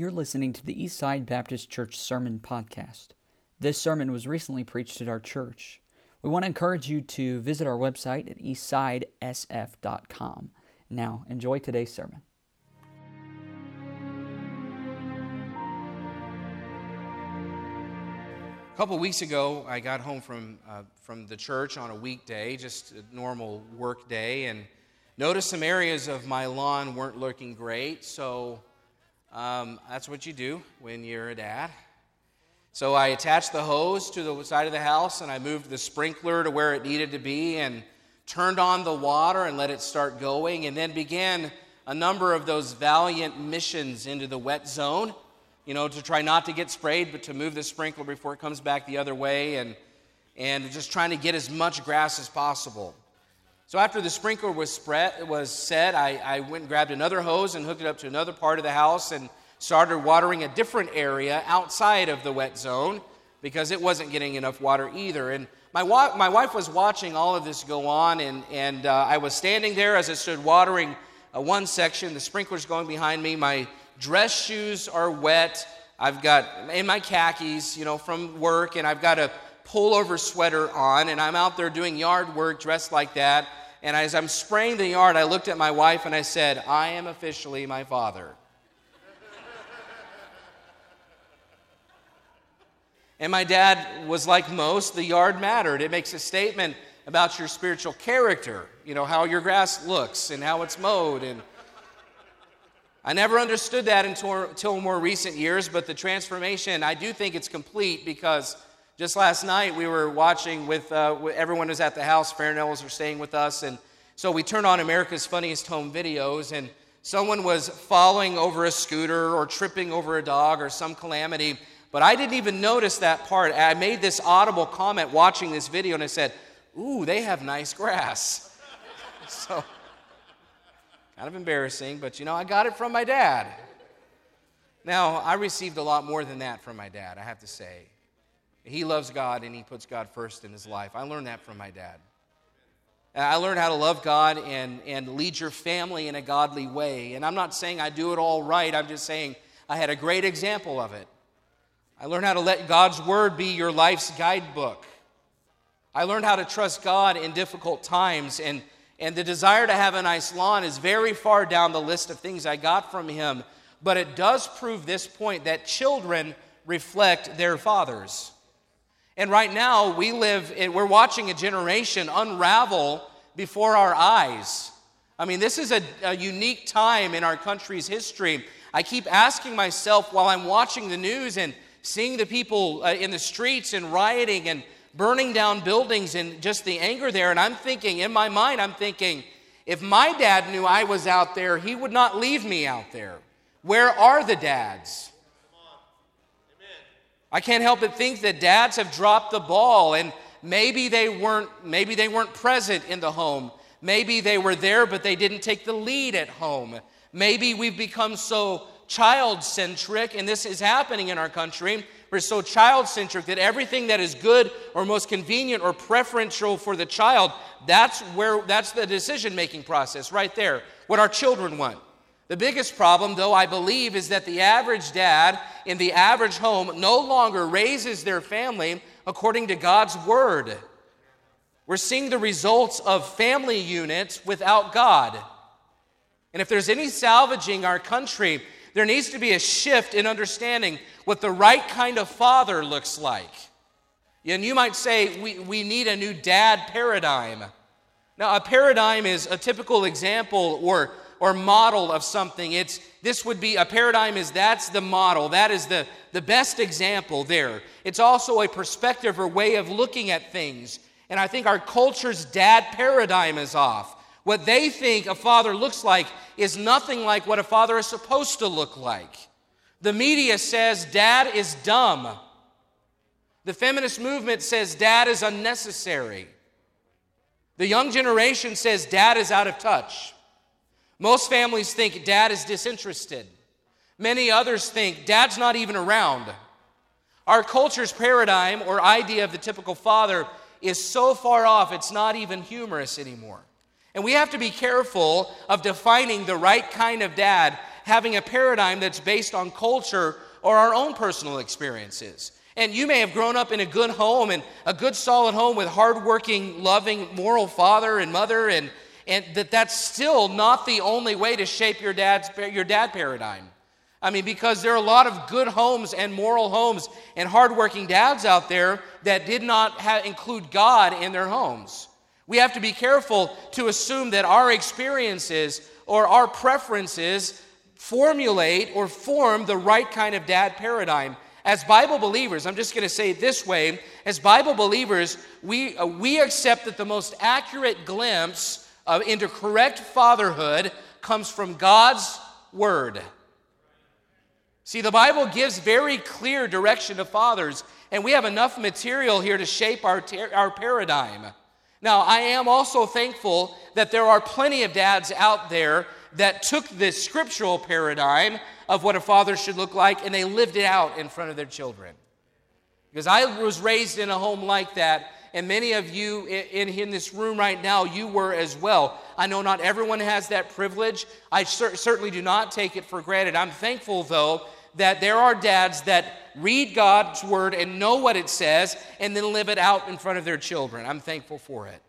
You're listening to the Eastside Baptist Church Sermon Podcast. This sermon was recently preached at our church. We want to encourage you to visit our website at eastsidesf.com. Now, enjoy today's sermon. A couple weeks ago, I got home from, uh, from the church on a weekday, just a normal work day, and noticed some areas of my lawn weren't looking great. So um, that's what you do when you're a dad. So I attached the hose to the side of the house and I moved the sprinkler to where it needed to be and turned on the water and let it start going, and then began a number of those valiant missions into the wet zone you know, to try not to get sprayed, but to move the sprinkler before it comes back the other way, and, and just trying to get as much grass as possible. So after the sprinkler was, spread, was set, I, I went and grabbed another hose and hooked it up to another part of the house and started watering a different area outside of the wet zone because it wasn't getting enough water either. And my, wa- my wife was watching all of this go on, and, and uh, I was standing there as I stood watering uh, one section, the sprinklers going behind me, my dress shoes are wet. I've got in my khakis, you know, from work, and I've got a pullover sweater on, and I'm out there doing yard work dressed like that. And as I'm spraying the yard, I looked at my wife and I said, I am officially my father. and my dad was like most, the yard mattered. It makes a statement about your spiritual character, you know, how your grass looks and how it's mowed and I never understood that until, until more recent years, but the transformation, I do think it's complete because just last night we were watching with, uh, everyone was at the house, Fairnells were staying with us, and so we turned on America's Funniest Home Videos, and someone was falling over a scooter or tripping over a dog or some calamity, but I didn't even notice that part. I made this audible comment watching this video, and I said, Ooh, they have nice grass. so. Kind of embarrassing, but you know, I got it from my dad. Now, I received a lot more than that from my dad, I have to say. He loves God and he puts God first in his life. I learned that from my dad. I learned how to love God and, and lead your family in a godly way. And I'm not saying I do it all right, I'm just saying I had a great example of it. I learned how to let God's word be your life's guidebook. I learned how to trust God in difficult times and and the desire to have a nice lawn is very far down the list of things I got from him. But it does prove this point that children reflect their fathers. And right now, we live, we're watching a generation unravel before our eyes. I mean, this is a, a unique time in our country's history. I keep asking myself while I'm watching the news and seeing the people uh, in the streets and rioting and burning down buildings and just the anger there. And I'm thinking, in my mind, I'm thinking, if my dad knew I was out there, he would not leave me out there. Where are the dads? I can't help but think that dads have dropped the ball and maybe they weren't maybe they weren't present in the home. Maybe they were there but they didn't take the lead at home. Maybe we've become so child centric and this is happening in our country we're so child centric that everything that is good or most convenient or preferential for the child, that's where that's the decision making process right there. What our children want. The biggest problem, though, I believe, is that the average dad in the average home no longer raises their family according to God's word. We're seeing the results of family units without God. And if there's any salvaging our country, there needs to be a shift in understanding what the right kind of father looks like. And you might say, we, we need a new dad paradigm. Now, a paradigm is a typical example or, or model of something. It's, this would be a paradigm is that's the model, that is the, the best example there. It's also a perspective or way of looking at things. And I think our culture's dad paradigm is off. What they think a father looks like is nothing like what a father is supposed to look like. The media says dad is dumb. The feminist movement says dad is unnecessary. The young generation says dad is out of touch. Most families think dad is disinterested. Many others think dad's not even around. Our culture's paradigm or idea of the typical father is so far off, it's not even humorous anymore. And we have to be careful of defining the right kind of dad having a paradigm that's based on culture or our own personal experiences. And you may have grown up in a good home and a good solid home with hardworking, loving, moral father and mother, and, and that that's still not the only way to shape your dad's your dad paradigm. I mean, because there are a lot of good homes and moral homes and hardworking dads out there that did not have, include God in their homes. We have to be careful to assume that our experiences or our preferences formulate or form the right kind of dad paradigm. As Bible believers, I'm just going to say it this way as Bible believers, we, uh, we accept that the most accurate glimpse of, into correct fatherhood comes from God's Word. See, the Bible gives very clear direction to fathers, and we have enough material here to shape our, ter- our paradigm. Now, I am also thankful that there are plenty of dads out there that took this scriptural paradigm of what a father should look like and they lived it out in front of their children. Because I was raised in a home like that, and many of you in, in this room right now, you were as well. I know not everyone has that privilege. I cer- certainly do not take it for granted. I'm thankful, though, that there are dads that read God's word and know what it says and then live it out in front of their children. I'm thankful for it.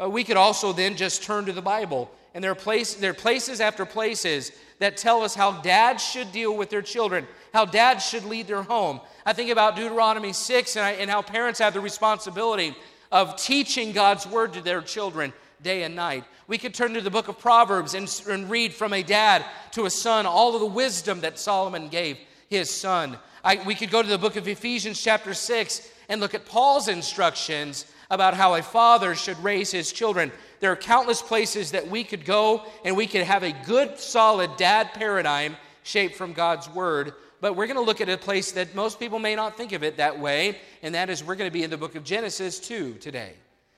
Uh, we could also then just turn to the Bible, and there are, place, there are places after places that tell us how dads should deal with their children, how dads should lead their home. I think about Deuteronomy 6 and, I, and how parents have the responsibility of teaching God's word to their children day and night. We could turn to the book of Proverbs and, and read from a dad to a son all of the wisdom that Solomon gave his son. I, we could go to the book of Ephesians, chapter 6, and look at Paul's instructions about how a father should raise his children. There are countless places that we could go and we could have a good, solid dad paradigm shaped from God's word. But we're going to look at a place that most people may not think of it that way, and that is we're going to be in the book of Genesis 2 today.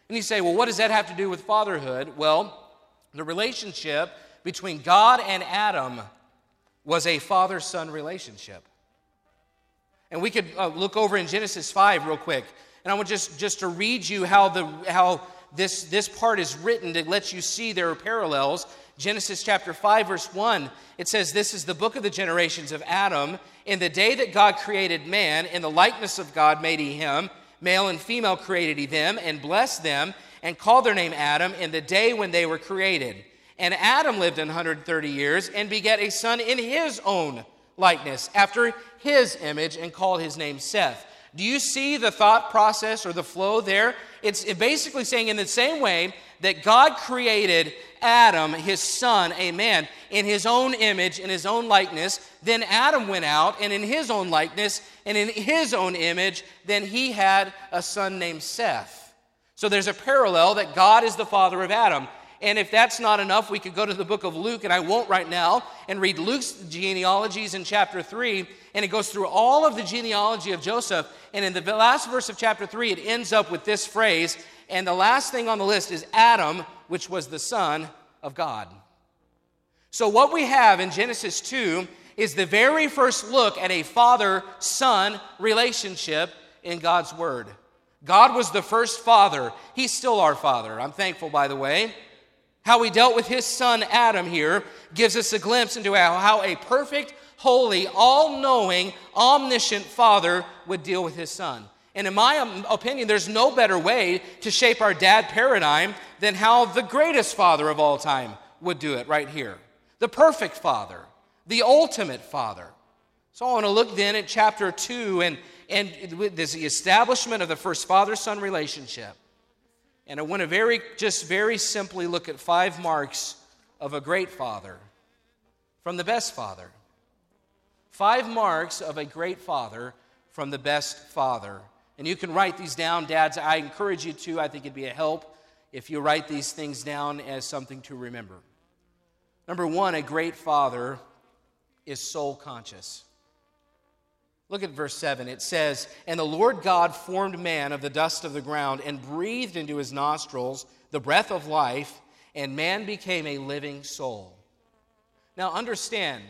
And you say, well, what does that have to do with fatherhood? Well, the relationship between God and Adam was a father son relationship. And we could uh, look over in Genesis 5 real quick. And I want just, just to read you how, the, how this, this part is written to let you see there are parallels. Genesis chapter 5, verse 1, it says, This is the book of the generations of Adam. In the day that God created man, in the likeness of God made he him. Male and female created he them, and blessed them, and called their name Adam in the day when they were created. And Adam lived 130 years and begat a son in his own likeness, after his image, and called his name Seth. Do you see the thought process or the flow there? It's basically saying, in the same way that God created Adam, his son, a man, in his own image, in his own likeness, then Adam went out, and in his own likeness, and in his own image, then he had a son named Seth. So there's a parallel that God is the father of Adam. And if that's not enough, we could go to the book of Luke, and I won't right now, and read Luke's genealogies in chapter 3. And it goes through all of the genealogy of Joseph. And in the last verse of chapter 3, it ends up with this phrase. And the last thing on the list is Adam, which was the son of God. So, what we have in Genesis 2 is the very first look at a father son relationship in God's Word. God was the first father. He's still our father. I'm thankful, by the way. How he dealt with his son Adam here gives us a glimpse into how, how a perfect, holy, all knowing, omniscient father would deal with his son. And in my opinion, there's no better way to shape our dad paradigm than how the greatest father of all time would do it right here. The perfect father, the ultimate father. So I want to look then at chapter 2 and, and this the establishment of the first father son relationship. And I want to very, just very simply look at five marks of a great father from the best father. Five marks of a great father from the best father. And you can write these down, dads. I encourage you to. I think it'd be a help if you write these things down as something to remember. Number one, a great father is soul conscious. Look at verse 7. It says, And the Lord God formed man of the dust of the ground and breathed into his nostrils the breath of life, and man became a living soul. Now, understand,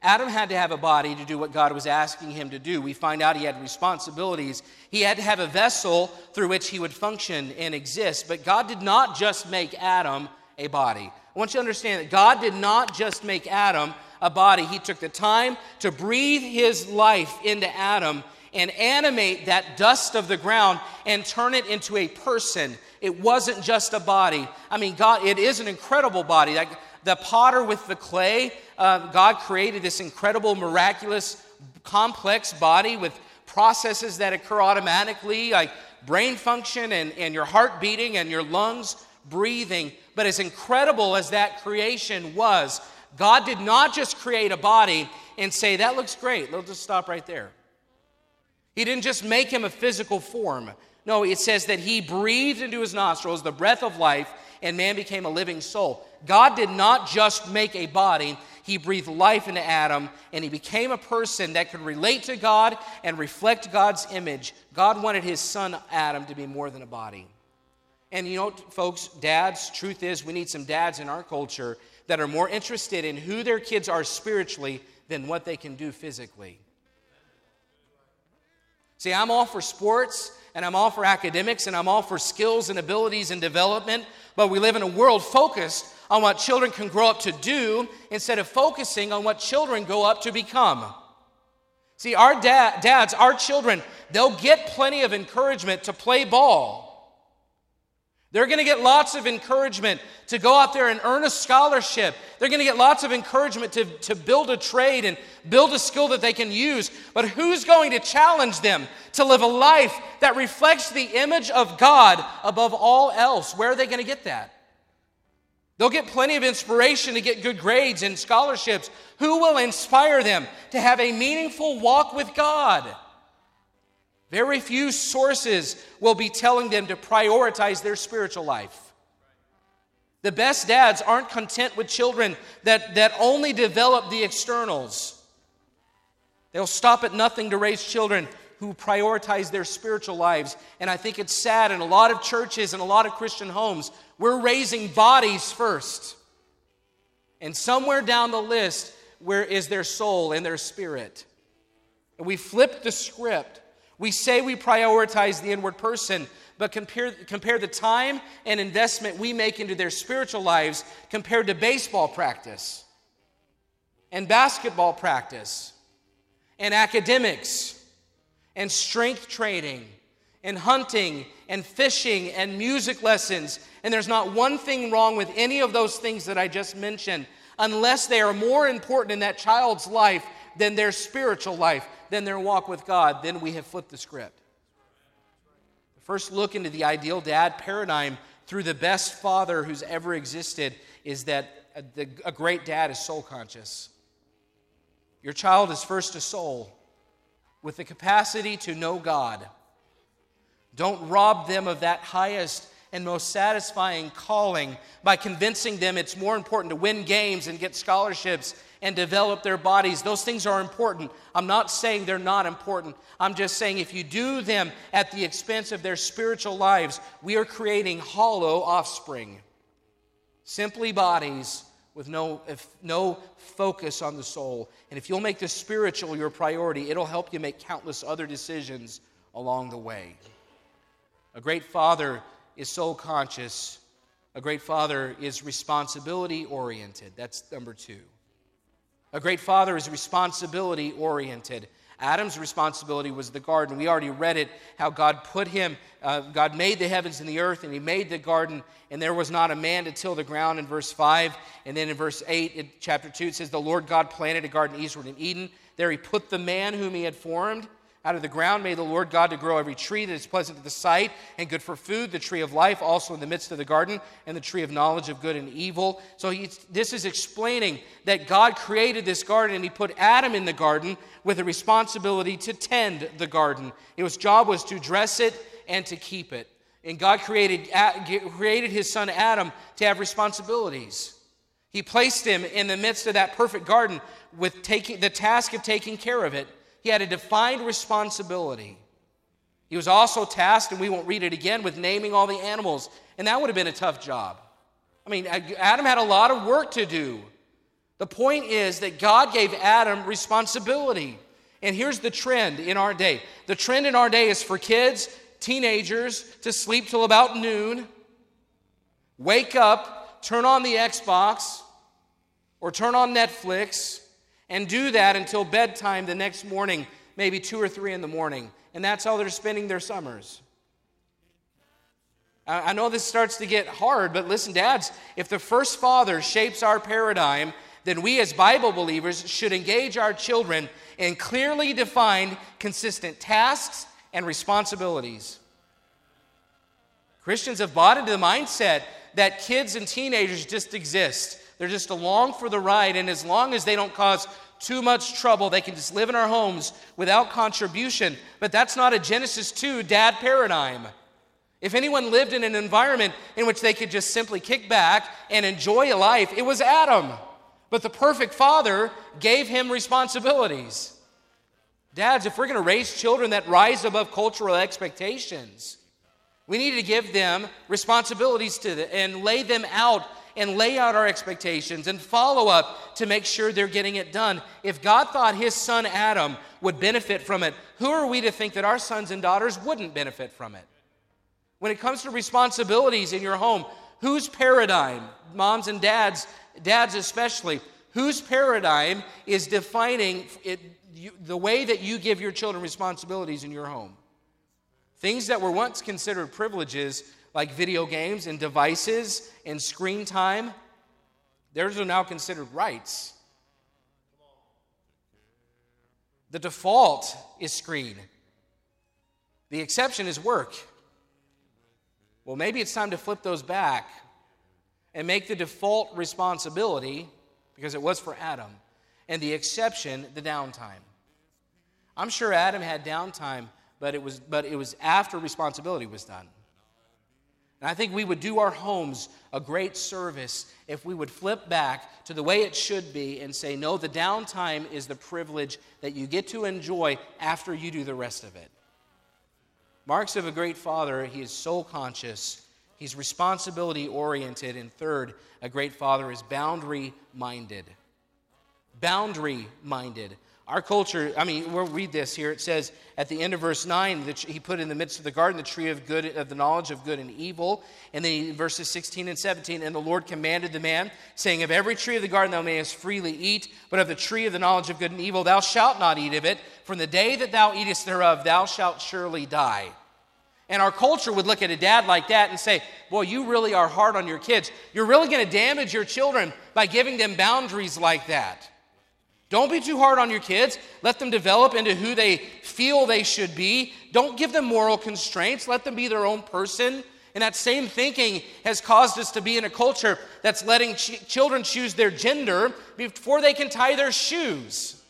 Adam had to have a body to do what God was asking him to do. We find out he had responsibilities. He had to have a vessel through which he would function and exist. But God did not just make Adam a body. I want you to understand that God did not just make Adam a body. He took the time to breathe his life into Adam and animate that dust of the ground and turn it into a person. It wasn't just a body. I mean, God, it is an incredible body. Like the potter with the clay, uh, God created this incredible, miraculous, complex body with processes that occur automatically, like brain function and, and your heart beating and your lungs breathing. But as incredible as that creation was, God did not just create a body and say, that looks great, let's just stop right there. He didn't just make him a physical form. No, it says that he breathed into his nostrils the breath of life, and man became a living soul. God did not just make a body, he breathed life into Adam, and he became a person that could relate to God and reflect God's image. God wanted his son Adam to be more than a body. And you know, folks, dads, truth is, we need some dads in our culture that are more interested in who their kids are spiritually than what they can do physically. See, I'm all for sports and I'm all for academics and I'm all for skills and abilities and development, but we live in a world focused on what children can grow up to do instead of focusing on what children grow up to become. See, our dads, our children, they'll get plenty of encouragement to play ball. They're going to get lots of encouragement to go out there and earn a scholarship. They're going to get lots of encouragement to, to build a trade and build a skill that they can use. But who's going to challenge them to live a life that reflects the image of God above all else? Where are they going to get that? They'll get plenty of inspiration to get good grades and scholarships. Who will inspire them to have a meaningful walk with God? Very few sources will be telling them to prioritize their spiritual life. The best dads aren't content with children that, that only develop the externals. They'll stop at nothing to raise children who prioritize their spiritual lives. And I think it's sad in a lot of churches and a lot of Christian homes, we're raising bodies first. And somewhere down the list, where is their soul and their spirit? And we flip the script we say we prioritize the inward person, but compare, compare the time and investment we make into their spiritual lives compared to baseball practice and basketball practice and academics and strength training and hunting and fishing and music lessons. And there's not one thing wrong with any of those things that I just mentioned unless they are more important in that child's life than their spiritual life than their walk with God, then we have flipped the script. The first look into the ideal dad paradigm through the best father who's ever existed is that a, the, a great dad is soul conscious. Your child is first a soul with the capacity to know God. Don't rob them of that highest and most satisfying calling by convincing them it's more important to win games and get scholarships and develop their bodies. Those things are important. I'm not saying they're not important. I'm just saying if you do them at the expense of their spiritual lives, we are creating hollow offspring. Simply bodies with no, no focus on the soul. And if you'll make the spiritual your priority, it'll help you make countless other decisions along the way. A great father is soul conscious. A great father is responsibility oriented. That's number two. A great father is responsibility oriented. Adam's responsibility was the garden. We already read it, how God put him, uh, God made the heavens and the earth, and he made the garden, and there was not a man to till the ground in verse 5. And then in verse 8, in chapter 2, it says, The Lord God planted a garden eastward in Eden. There he put the man whom he had formed. Out of the ground made the Lord God to grow every tree that is pleasant to the sight and good for food, the tree of life also in the midst of the garden, and the tree of knowledge of good and evil. So this is explaining that God created this garden and he put Adam in the garden with a responsibility to tend the garden. His job was to dress it and to keep it. And God created, created his son Adam to have responsibilities. He placed him in the midst of that perfect garden with taking the task of taking care of it. He had a defined responsibility. He was also tasked, and we won't read it again, with naming all the animals. And that would have been a tough job. I mean, Adam had a lot of work to do. The point is that God gave Adam responsibility. And here's the trend in our day the trend in our day is for kids, teenagers, to sleep till about noon, wake up, turn on the Xbox or turn on Netflix, and do that until bedtime the next morning, maybe two or three in the morning. And that's how they're spending their summers. I know this starts to get hard, but listen, dads, if the first father shapes our paradigm, then we as Bible believers should engage our children in clearly defined, consistent tasks and responsibilities. Christians have bought into the mindset that kids and teenagers just exist. They're just along for the ride, and as long as they don't cause too much trouble, they can just live in our homes without contribution. But that's not a Genesis 2 dad paradigm. If anyone lived in an environment in which they could just simply kick back and enjoy life, it was Adam. But the perfect father gave him responsibilities. Dads, if we're going to raise children that rise above cultural expectations, we need to give them responsibilities to the, and lay them out and lay out our expectations and follow up to make sure they're getting it done. If God thought his son Adam would benefit from it, who are we to think that our sons and daughters wouldn't benefit from it? When it comes to responsibilities in your home, whose paradigm, moms and dads, dads especially, whose paradigm is defining it, you, the way that you give your children responsibilities in your home? Things that were once considered privileges, like video games and devices and screen time, theirs are now considered rights. The default is screen, the exception is work. Well, maybe it's time to flip those back and make the default responsibility, because it was for Adam, and the exception, the downtime. I'm sure Adam had downtime, but it was, but it was after responsibility was done. And I think we would do our homes a great service if we would flip back to the way it should be and say, no, the downtime is the privilege that you get to enjoy after you do the rest of it. Marks of a great father, he is soul conscious, he's responsibility oriented, and third, a great father is boundary minded. Boundary minded. Our culture, I mean, we'll read this here. It says at the end of verse 9 that he put in the midst of the garden the tree of good of the knowledge of good and evil. And then verses 16 and 17, and the Lord commanded the man, saying, Of every tree of the garden thou mayest freely eat, but of the tree of the knowledge of good and evil thou shalt not eat of it. From the day that thou eatest thereof, thou shalt surely die. And our culture would look at a dad like that and say, Boy, you really are hard on your kids. You're really going to damage your children by giving them boundaries like that. Don't be too hard on your kids. Let them develop into who they feel they should be. Don't give them moral constraints. Let them be their own person. And that same thinking has caused us to be in a culture that's letting ch- children choose their gender before they can tie their shoes.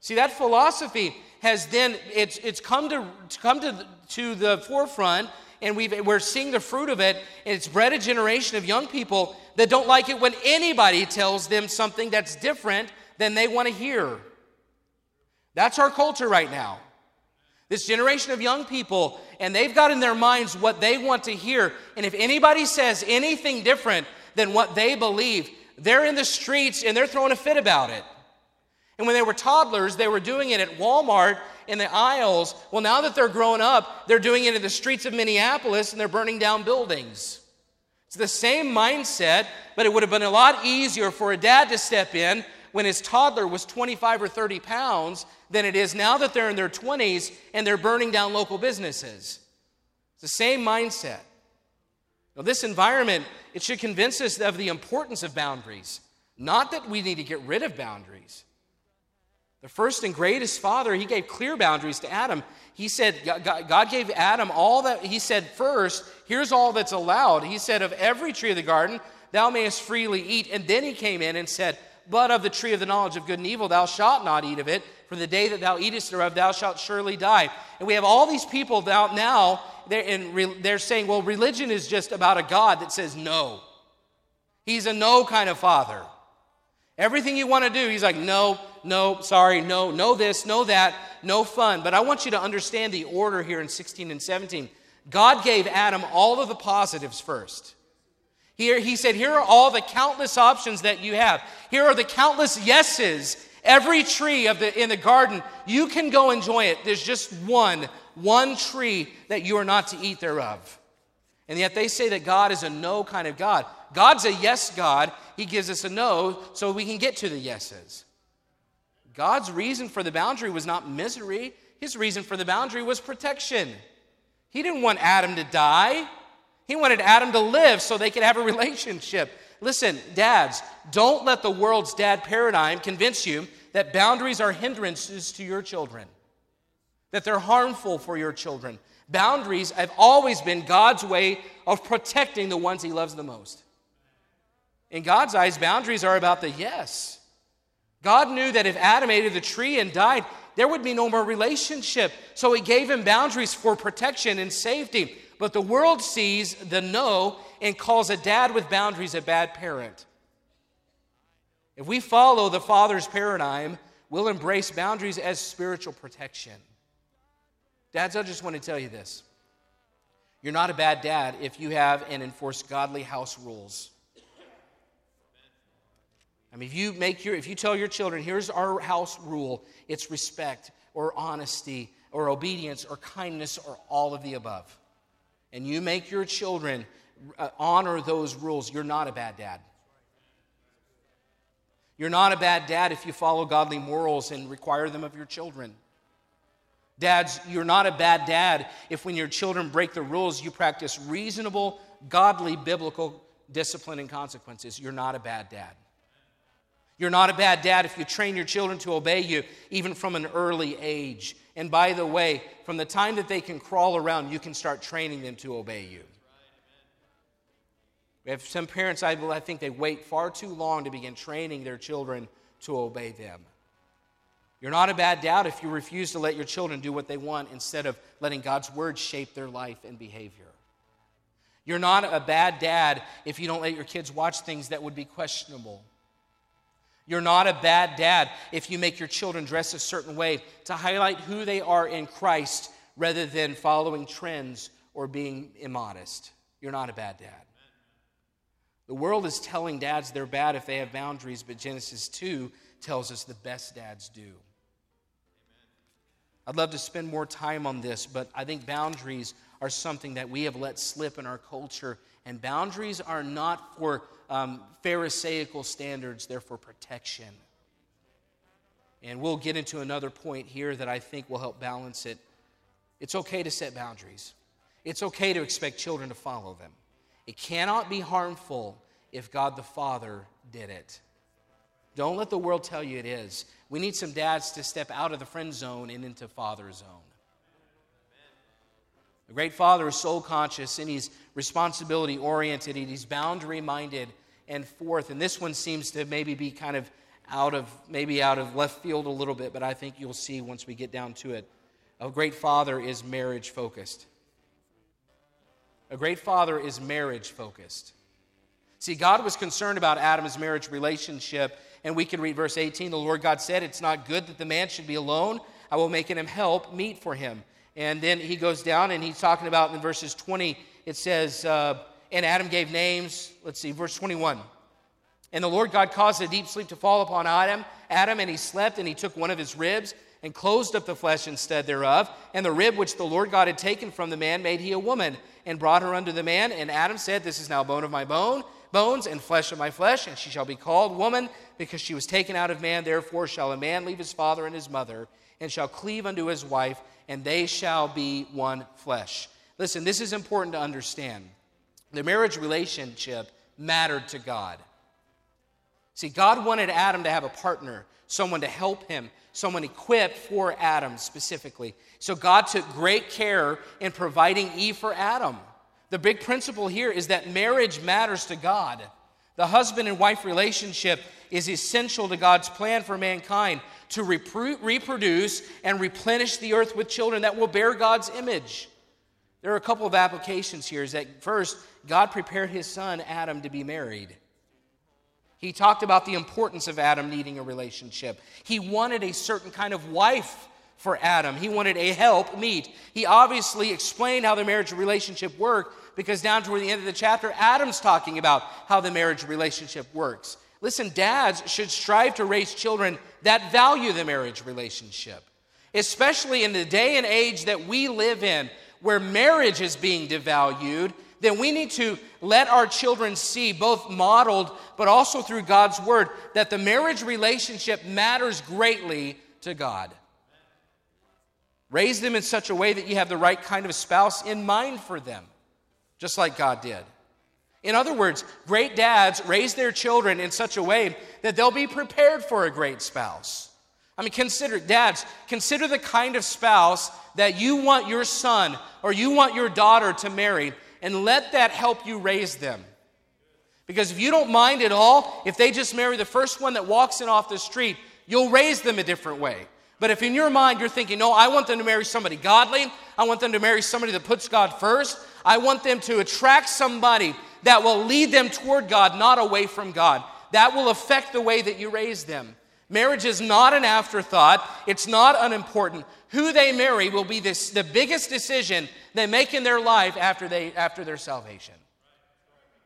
See, that philosophy has then it's, it's come to come to, to the forefront and we we're seeing the fruit of it. And it's bred a generation of young people that don't like it when anybody tells them something that's different than they want to hear. That's our culture right now. This generation of young people and they've got in their minds what they want to hear. And if anybody says anything different than what they believe they're in the streets and they're throwing a fit about it. And when they were toddlers, they were doing it at Walmart in the aisles. Well, now that they're grown up, they're doing it in the streets of Minneapolis and they're burning down buildings. It's the same mindset, but it would have been a lot easier for a dad to step in when his toddler was 25 or 30 pounds than it is now that they're in their 20s and they're burning down local businesses. It's the same mindset. Now, this environment, it should convince us of the importance of boundaries. Not that we need to get rid of boundaries. The first and greatest father, he gave clear boundaries to Adam. He said, God gave Adam all that, he said, first, here's all that's allowed. He said, of every tree of the garden, thou mayest freely eat. And then he came in and said, but of the tree of the knowledge of good and evil, thou shalt not eat of it, for the day that thou eatest thereof, thou shalt surely die. And we have all these people now, they're, in, they're saying, well, religion is just about a God that says no. He's a no kind of father. Everything you want to do, he's like, no, no, sorry, no, no this, no that, no fun. But I want you to understand the order here in 16 and 17. God gave Adam all of the positives first. Here, he said, Here are all the countless options that you have. Here are the countless yeses. Every tree of the, in the garden, you can go enjoy it. There's just one, one tree that you are not to eat thereof. And yet they say that God is a no kind of God. God's a yes God. He gives us a no so we can get to the yeses. God's reason for the boundary was not misery, his reason for the boundary was protection. He didn't want Adam to die, he wanted Adam to live so they could have a relationship. Listen, dads, don't let the world's dad paradigm convince you that boundaries are hindrances to your children, that they're harmful for your children. Boundaries have always been God's way of protecting the ones He loves the most. In God's eyes, boundaries are about the yes. God knew that if Adam ate of the tree and died, there would be no more relationship. So He gave him boundaries for protection and safety. But the world sees the no and calls a dad with boundaries a bad parent. If we follow the Father's paradigm, we'll embrace boundaries as spiritual protection. Dads, I just want to tell you this. You're not a bad dad if you have and enforce godly house rules. I mean, if you make your, if you tell your children, here's our house rule, it's respect or honesty or obedience or kindness or all of the above, and you make your children uh, honor those rules, you're not a bad dad. You're not a bad dad if you follow godly morals and require them of your children. Dads, you're not a bad dad if when your children break the rules, you practice reasonable, godly, biblical discipline and consequences. You're not a bad dad. You're not a bad dad if you train your children to obey you, even from an early age. And by the way, from the time that they can crawl around, you can start training them to obey you. We have some parents, I, I think they wait far too long to begin training their children to obey them. You're not a bad dad if you refuse to let your children do what they want instead of letting God's word shape their life and behavior. You're not a bad dad if you don't let your kids watch things that would be questionable. You're not a bad dad if you make your children dress a certain way to highlight who they are in Christ rather than following trends or being immodest. You're not a bad dad. The world is telling dads they're bad if they have boundaries, but Genesis 2 tells us the best dads do. I'd love to spend more time on this, but I think boundaries are something that we have let slip in our culture. And boundaries are not for um, Pharisaical standards, they're for protection. And we'll get into another point here that I think will help balance it. It's okay to set boundaries, it's okay to expect children to follow them. It cannot be harmful if God the Father did it. Don't let the world tell you it is. We need some dads to step out of the friend zone and into father zone. The great father is soul conscious and he's responsibility oriented and he's boundary minded and forth. And this one seems to maybe be kind of out of maybe out of left field a little bit, but I think you'll see once we get down to it. A great father is marriage focused. A great father is marriage focused. See, God was concerned about Adam's marriage relationship, and we can read verse 18. The Lord God said, It's not good that the man should be alone. I will make him help meet for him. And then he goes down and he's talking about in verses 20, it says, uh, And Adam gave names. Let's see, verse 21. And the Lord God caused a deep sleep to fall upon Adam, Adam, and he slept, and he took one of his ribs and closed up the flesh instead thereof. And the rib which the Lord God had taken from the man made he a woman and brought her unto the man. And Adam said, This is now bone of my bone, bones, and flesh of my flesh, and she shall be called woman, because she was taken out of man. Therefore shall a man leave his father and his mother, and shall cleave unto his wife, and they shall be one flesh. Listen, this is important to understand. The marriage relationship mattered to God. See, God wanted Adam to have a partner, someone to help him, someone equipped for Adam specifically. So God took great care in providing Eve for Adam. The big principle here is that marriage matters to God. The husband and wife relationship is essential to God's plan for mankind to reproduce and replenish the earth with children that will bear God's image. There are a couple of applications here. Is that first, God prepared his son Adam to be married. He talked about the importance of Adam needing a relationship. He wanted a certain kind of wife for Adam. He wanted a help meet. He obviously explained how the marriage relationship worked because down toward the end of the chapter, Adam's talking about how the marriage relationship works. Listen, dads should strive to raise children that value the marriage relationship, especially in the day and age that we live in where marriage is being devalued then we need to let our children see, both modeled but also through God's word, that the marriage relationship matters greatly to God. Raise them in such a way that you have the right kind of spouse in mind for them, just like God did. In other words, great dads raise their children in such a way that they'll be prepared for a great spouse. I mean, consider, dads, consider the kind of spouse that you want your son or you want your daughter to marry, and let that help you raise them. Because if you don't mind at all, if they just marry the first one that walks in off the street, you'll raise them a different way. But if in your mind you're thinking, no, I want them to marry somebody godly, I want them to marry somebody that puts God first, I want them to attract somebody that will lead them toward God, not away from God. That will affect the way that you raise them. Marriage is not an afterthought, it's not unimportant. Who they marry will be this, the biggest decision they make in their life after, they, after their salvation.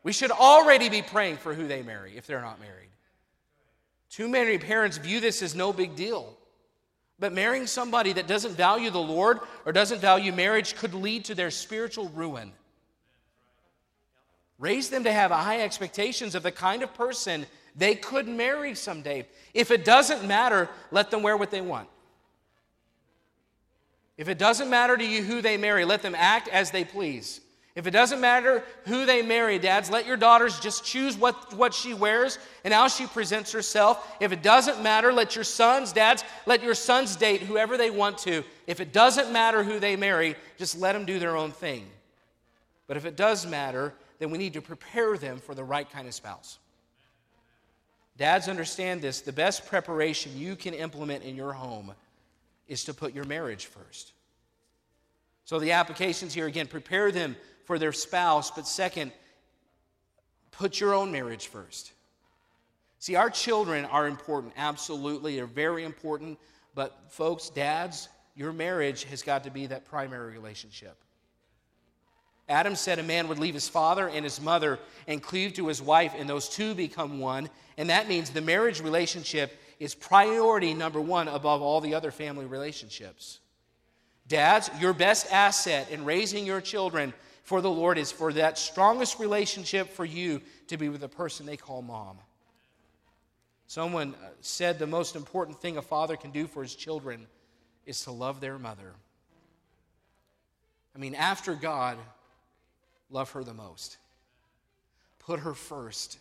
We should already be praying for who they marry if they're not married. Too many parents view this as no big deal. But marrying somebody that doesn't value the Lord or doesn't value marriage could lead to their spiritual ruin. Raise them to have high expectations of the kind of person they could marry someday. If it doesn't matter, let them wear what they want. If it doesn't matter to you who they marry, let them act as they please. If it doesn't matter who they marry, dads, let your daughters just choose what, what she wears and how she presents herself. If it doesn't matter, let your sons, dads, let your sons date whoever they want to. If it doesn't matter who they marry, just let them do their own thing. But if it does matter, then we need to prepare them for the right kind of spouse. Dads, understand this. The best preparation you can implement in your home is to put your marriage first. So, the applications here again prepare them for their spouse, but second, put your own marriage first. See, our children are important, absolutely. They're very important. But, folks, dads, your marriage has got to be that primary relationship. Adam said a man would leave his father and his mother and cleave to his wife, and those two become one. And that means the marriage relationship is priority number one above all the other family relationships. Dads, your best asset in raising your children for the Lord is for that strongest relationship for you to be with the person they call mom. Someone uh, said the most important thing a father can do for his children is to love their mother. I mean, after God, love her the most. Put her first.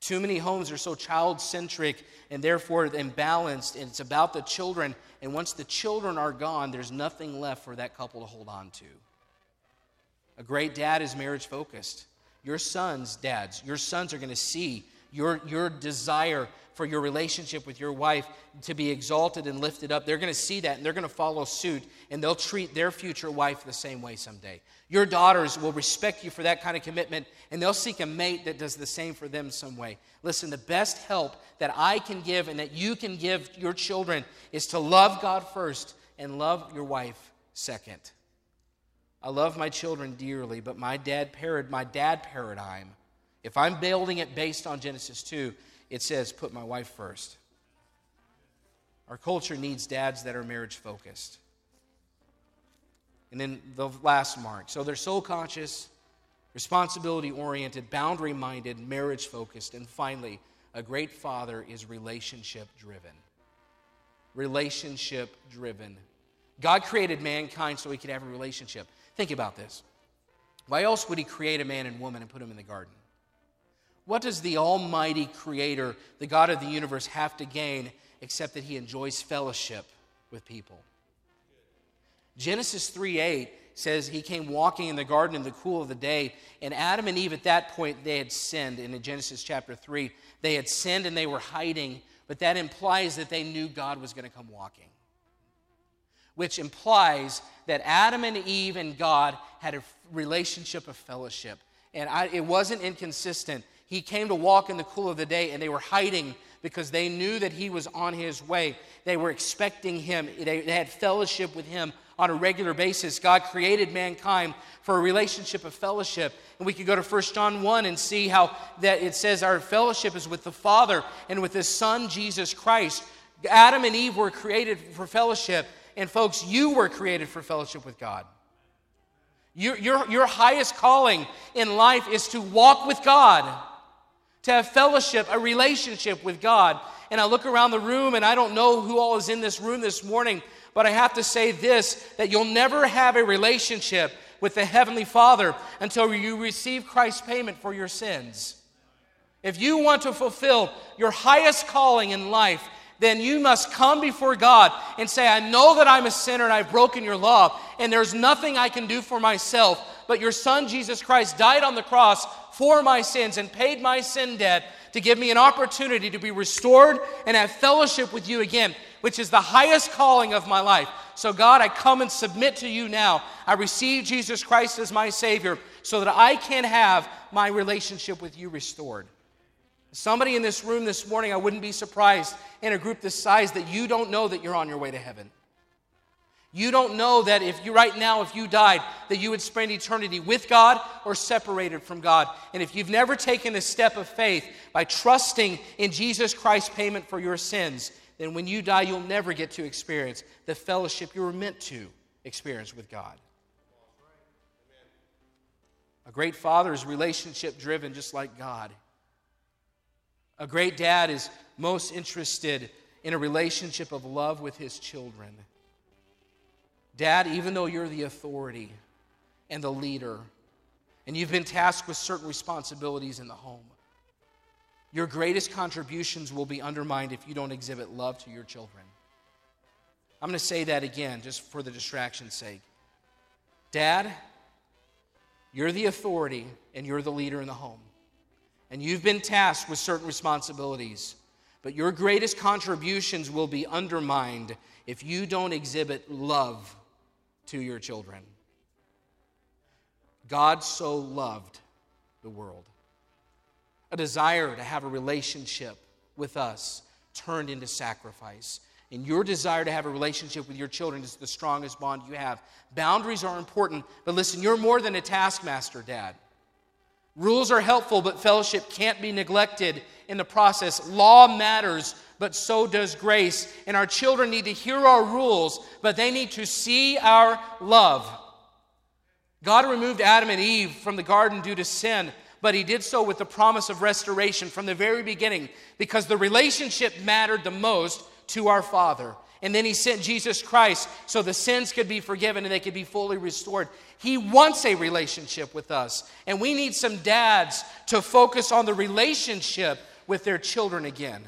Too many homes are so child centric and therefore imbalanced, and it's about the children. And once the children are gone, there's nothing left for that couple to hold on to. A great dad is marriage focused. Your sons, dads, your sons are going to see your, your desire for your relationship with your wife to be exalted and lifted up. They're going to see that and they're going to follow suit and they'll treat their future wife the same way someday. Your daughters will respect you for that kind of commitment and they'll seek a mate that does the same for them some way. Listen, the best help that I can give and that you can give your children is to love God first and love your wife second. I love my children dearly, but my dad, my dad paradigm, if I'm building it based on Genesis 2, it says, put my wife first. Our culture needs dads that are marriage focused. And then the last mark. So they're soul conscious, responsibility oriented, boundary minded, marriage focused. And finally, a great father is relationship driven. Relationship driven. God created mankind so he could have a relationship. Think about this. Why else would he create a man and woman and put them in the garden? What does the Almighty Creator, the God of the universe, have to gain except that He enjoys fellowship with people? Genesis 3 8 says he came walking in the garden in the cool of the day, and Adam and Eve at that point they had sinned. in Genesis chapter 3, they had sinned and they were hiding, but that implies that they knew God was going to come walking. Which implies that Adam and Eve and God had a relationship of fellowship. And I, it wasn't inconsistent he came to walk in the cool of the day, and they were hiding because they knew that he was on his way. They were expecting him, they, had fellowship with him on a regular basis. God created mankind for a relationship of fellowship. And we could go to 1 John 1 and see how that it says our fellowship is with the Father and with his Son, Jesus Christ. Adam and Eve were created for fellowship. And folks, you were created for fellowship with God. Your, your, your highest calling in life is to walk with God, to have fellowship, a relationship with God. And I look around the room and I don't know who all is in this room this morning, but I have to say this that you'll never have a relationship with the Heavenly Father until you receive Christ's payment for your sins. If you want to fulfill your highest calling in life, then you must come before God and say, I know that I'm a sinner and I've broken your law, and there's nothing I can do for myself, but your Son, Jesus Christ, died on the cross for my sins and paid my sin debt to give me an opportunity to be restored and have fellowship with you again, which is the highest calling of my life. So, God, I come and submit to you now. I receive Jesus Christ as my Savior so that I can have my relationship with you restored. Somebody in this room this morning, I wouldn't be surprised in a group this size that you don't know that you're on your way to heaven. You don't know that if you, right now, if you died, that you would spend eternity with God or separated from God. And if you've never taken a step of faith by trusting in Jesus Christ's payment for your sins, then when you die, you'll never get to experience the fellowship you were meant to experience with God. A great father is relationship driven, just like God. A great dad is most interested in a relationship of love with his children. Dad, even though you're the authority and the leader, and you've been tasked with certain responsibilities in the home, your greatest contributions will be undermined if you don't exhibit love to your children. I'm going to say that again just for the distraction's sake. Dad, you're the authority and you're the leader in the home and you've been tasked with certain responsibilities, but your greatest contributions will be undermined if you don't exhibit love to your children. God so loved the world. A desire to have a relationship with us turned into sacrifice. And your desire to have a relationship with your children is the strongest bond you have. Boundaries are important, but listen, you're more than a taskmaster, Dad. Rules are helpful, but fellowship can't be neglected in the process. Law matters, but so does grace. And our children need to hear our rules, but they need to see our love. God removed Adam and Eve from the garden due to sin, but he did so with the promise of restoration from the very beginning because the relationship mattered the most to our Father. And then he sent Jesus Christ so the sins could be forgiven and they could be fully restored. He wants a relationship with us. And we need some dads to focus on the relationship with their children again.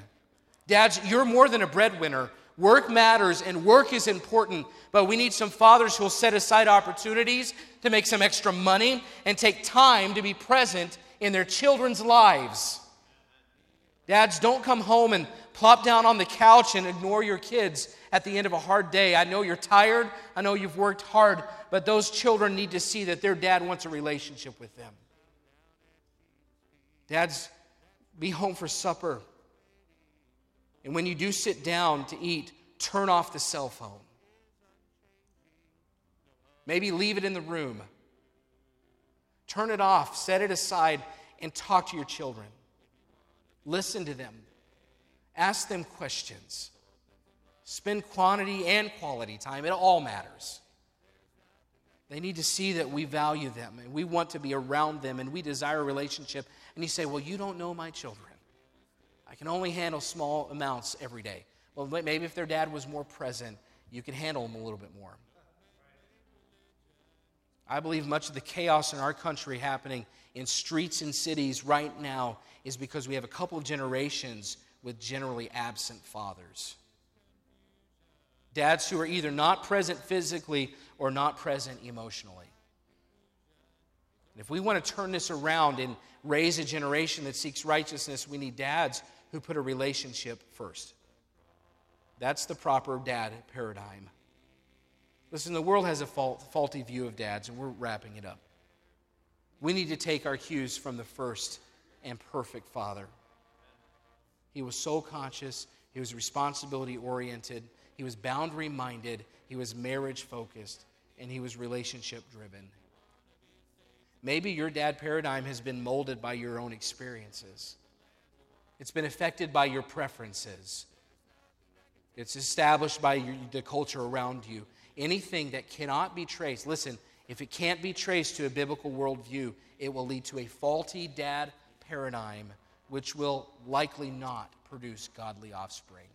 Dads, you're more than a breadwinner. Work matters and work is important, but we need some fathers who will set aside opportunities to make some extra money and take time to be present in their children's lives. Dads, don't come home and plop down on the couch and ignore your kids at the end of a hard day. I know you're tired, I know you've worked hard, but those children need to see that their dad wants a relationship with them. Dads, be home for supper. And when you do sit down to eat, turn off the cell phone. Maybe leave it in the room. Turn it off, set it aside, and talk to your children. Listen to them. Ask them questions. Spend quantity and quality time. It all matters. They need to see that we value them and we want to be around them and we desire a relationship. And you say, Well, you don't know my children. I can only handle small amounts every day. Well, maybe if their dad was more present, you could handle them a little bit more. I believe much of the chaos in our country happening in streets and cities right now is because we have a couple of generations with generally absent fathers. Dads who are either not present physically or not present emotionally. And if we want to turn this around and raise a generation that seeks righteousness, we need dads who put a relationship first. That's the proper dad paradigm. Listen, the world has a fault, faulty view of dads, and we're wrapping it up. We need to take our cues from the first and perfect father. He was soul conscious, he was responsibility oriented, he was boundary minded, he was marriage focused, and he was relationship driven. Maybe your dad paradigm has been molded by your own experiences. It's been affected by your preferences. It's established by your, the culture around you. Anything that cannot be traced, listen, If it can't be traced to a biblical worldview, it will lead to a faulty dad paradigm, which will likely not produce godly offspring.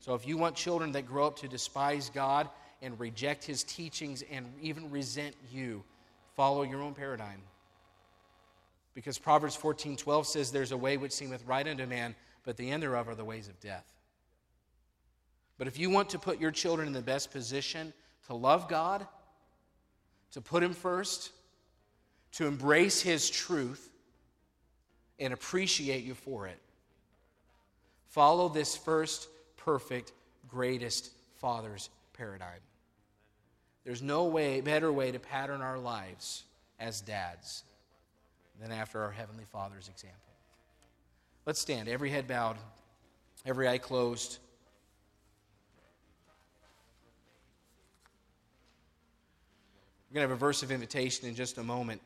So, if you want children that grow up to despise God and reject his teachings and even resent you, follow your own paradigm. Because Proverbs 14 12 says, There's a way which seemeth right unto man, but the end thereof are the ways of death. But if you want to put your children in the best position to love God, to put Him first, to embrace His truth, and appreciate you for it, follow this first perfect, greatest Father's paradigm. There's no way, better way to pattern our lives as dads than after our Heavenly Father's example. Let's stand, every head bowed, every eye closed. We're going to have a verse of invitation in just a moment.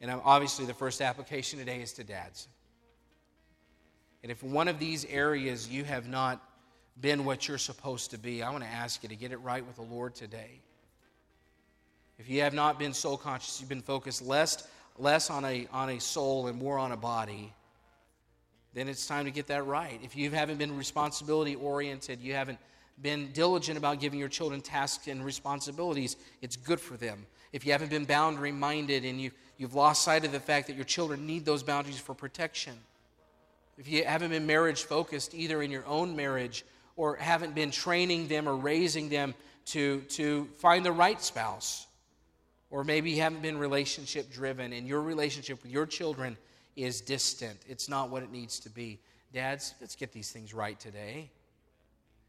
And obviously, the first application today is to dads. And if one of these areas you have not been what you're supposed to be, I want to ask you to get it right with the Lord today. If you have not been soul conscious, you've been focused less, less on, a, on a soul and more on a body, then it's time to get that right. If you haven't been responsibility oriented, you haven't been diligent about giving your children tasks and responsibilities, it's good for them. If you haven't been boundary minded and you, you've lost sight of the fact that your children need those boundaries for protection, if you haven't been marriage focused either in your own marriage or haven't been training them or raising them to, to find the right spouse, or maybe you haven't been relationship driven and your relationship with your children is distant, it's not what it needs to be. Dads, let's get these things right today.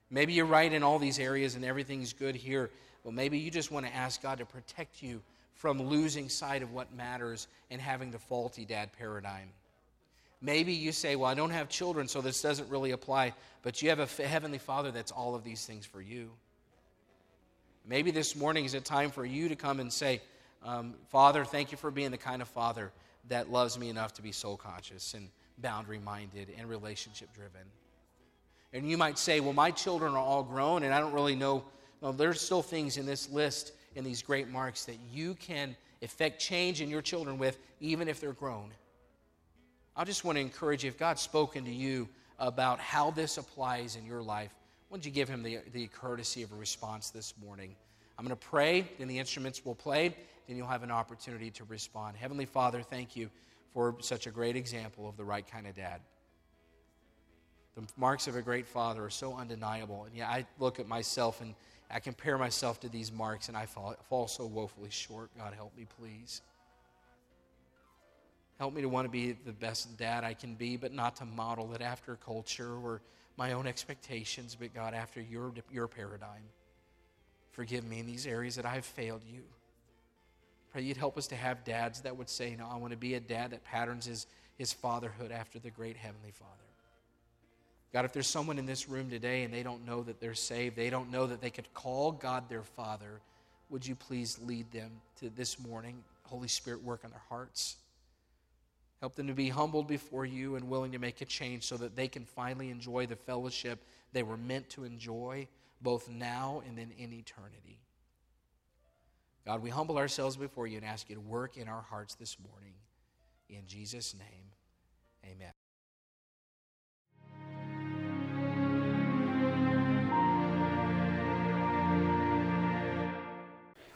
Maybe you're right in all these areas and everything's good here. Well, maybe you just want to ask God to protect you from losing sight of what matters and having the faulty dad paradigm. Maybe you say, Well, I don't have children, so this doesn't really apply, but you have a Heavenly Father that's all of these things for you. Maybe this morning is a time for you to come and say, um, Father, thank you for being the kind of father that loves me enough to be soul conscious and boundary minded and relationship driven. And you might say, well, my children are all grown, and I don't really know. Well, there's still things in this list, in these great marks, that you can effect change in your children with, even if they're grown. I just want to encourage you, if God's spoken to you about how this applies in your life, why don't you give him the, the courtesy of a response this morning? I'm going to pray, then the instruments will play, then you'll have an opportunity to respond. Heavenly Father, thank you for such a great example of the right kind of dad. The marks of a great father are so undeniable. And yeah, I look at myself and I compare myself to these marks and I fall, fall so woefully short. God, help me, please. Help me to want to be the best dad I can be, but not to model it after culture or my own expectations, but God, after your, your paradigm. Forgive me in these areas that I have failed you. Pray you'd help us to have dads that would say, No, I want to be a dad that patterns his, his fatherhood after the great Heavenly Father. God, if there's someone in this room today and they don't know that they're saved, they don't know that they could call God their Father, would you please lead them to this morning? Holy Spirit, work on their hearts. Help them to be humbled before you and willing to make a change so that they can finally enjoy the fellowship they were meant to enjoy, both now and then in eternity. God, we humble ourselves before you and ask you to work in our hearts this morning. In Jesus' name, amen.